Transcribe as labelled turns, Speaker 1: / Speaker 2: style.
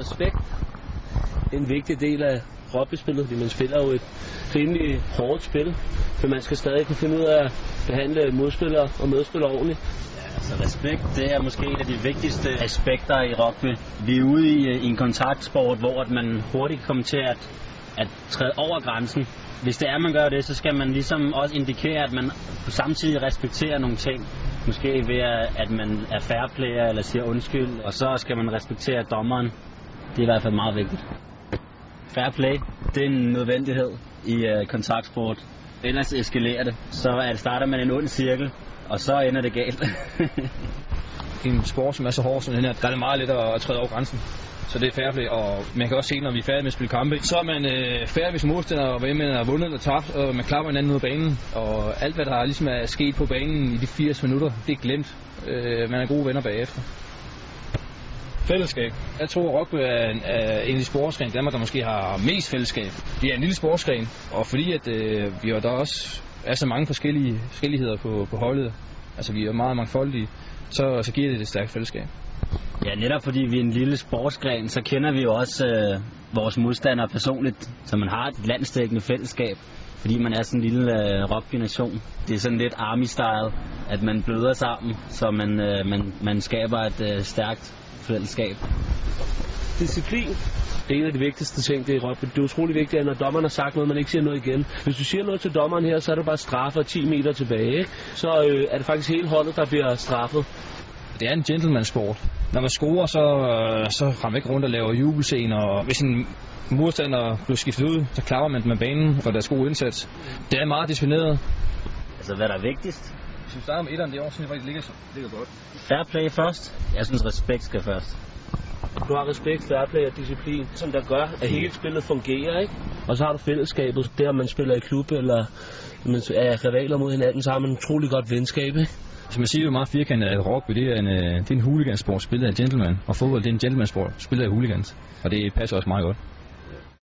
Speaker 1: Respekt. En vigtig del af rugbyspillet, fordi man spiller jo et rimelig hårdt spil, men man skal stadig kunne finde ud af at behandle modspillere og medspillere ordentligt.
Speaker 2: Altså respekt, det er måske et af de vigtigste aspekter i rugby. Vi er ude i, øh, i en kontaktsport, hvor at man hurtigt kommer til at, at træde over grænsen. Hvis det er, man gør det, så skal man ligesom også indikere, at man samtidig respekterer nogle ting. Måske ved, at man er fair player eller siger undskyld, og så skal man respektere dommeren. Det er i hvert fald meget vigtigt. Fair play, det er en nødvendighed i uh, kontaktsport. Ellers eskalerer det. Så er det starter man en ond cirkel, og så ender det galt.
Speaker 3: I en sport, som er så hård som den her, der er det meget let at træde over grænsen. Så det er fair play, og man kan også se, når vi er færdige med at spille kampe, så er man øh, færdig hvis modstander, og hvem man har vundet eller tabt, og man klapper hinanden ud af banen. Og alt, hvad der ligesom er sket på banen i de 80 minutter, det er glemt. Øh, man er gode venner bagefter. Fællesskab. Jeg tror, at rugby er en, er en af de sportsgrene i Danmark, der måske har mest fællesskab. Vi er en lille sportsgren, og fordi at, øh, vi er der også er så mange forskellige forskelligheder på, på holdet, altså vi er meget mangfoldige, så, så giver det et stærkt fællesskab.
Speaker 2: Ja, netop fordi vi er en lille sportsgren, så kender vi jo også øh, vores modstandere personligt, så man har et landstækkende fællesskab, fordi man er sådan en lille øh, rugby-nation. Det er sådan lidt army-style, at man bløder sammen, så man, øh, man, man skaber et øh, stærkt fællesskab.
Speaker 1: Disciplin det er en af de vigtigste ting, det er i rugby. Det er utrolig vigtigt, at når dommeren har sagt noget, man ikke siger noget igen. Hvis du siger noget til dommeren her, så er det bare straffer 10 meter tilbage. Ikke? Så øh, er det faktisk hele holdet, der bliver straffet.
Speaker 3: Det er en gentleman-sport. Når man scorer, så, så rammer man ikke rundt og laver jubelscener. Og hvis en modstander bliver skiftet ud, så klarer man med banen for deres gode indsats. Det er meget disciplineret.
Speaker 2: Altså, hvad der er vigtigst?
Speaker 3: Hvis vi starter med etteren, det er også, synes jeg faktisk ligger, ligger godt.
Speaker 2: Fair play først. Jeg synes, respekt skal først.
Speaker 1: Du har respekt, fair play og disciplin, som der gør, at hele spillet fungerer, ikke? Og så har du fællesskabet, der man spiller i klub, eller man er rivaler mod hinanden, så har man en utrolig godt venskab, ikke?
Speaker 3: Som jeg siger, jo meget firkantet, at rugby det er en, øh, det er en hooligansport, spillet af gentleman, og fodbold det er en gentlemansport, spillet af hooligans. Og det passer også meget godt.